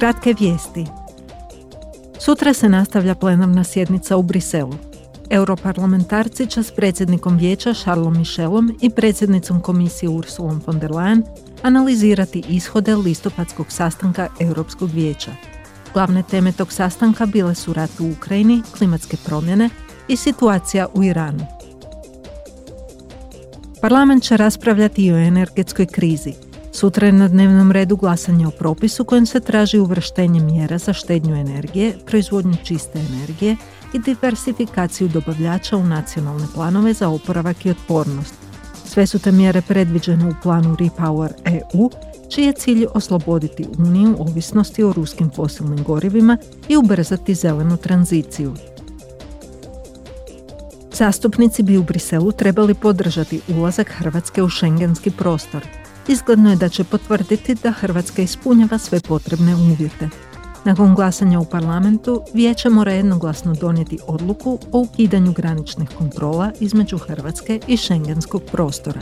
Kratke vijesti. Sutra se nastavlja plenarna sjednica u Briselu. Europarlamentarci će s predsjednikom vijeća Charlesom Michelom i predsjednicom komisije Ursulom von der Leyen analizirati ishode listopadskog sastanka Europskog vijeća. Glavne teme tog sastanka bile su rat u Ukrajini, klimatske promjene i situacija u Iranu. Parlament će raspravljati i o energetskoj krizi. Sutra je na dnevnom redu glasanje o propisu kojim se traži uvrštenje mjera za štednju energije, proizvodnju čiste energije i diversifikaciju dobavljača u nacionalne planove za oporavak i otpornost. Sve su te mjere predviđene u planu Repower EU, čiji je cilj osloboditi Uniju ovisnosti o ruskim fosilnim gorivima i ubrzati zelenu tranziciju. Zastupnici bi u Briselu trebali podržati ulazak Hrvatske u šengenski prostor. Izgledno je da će potvrditi da Hrvatska ispunjava sve potrebne uvjete. Nakon glasanja u parlamentu, vijeće mora jednoglasno donijeti odluku o ukidanju graničnih kontrola između Hrvatske i šengenskog prostora.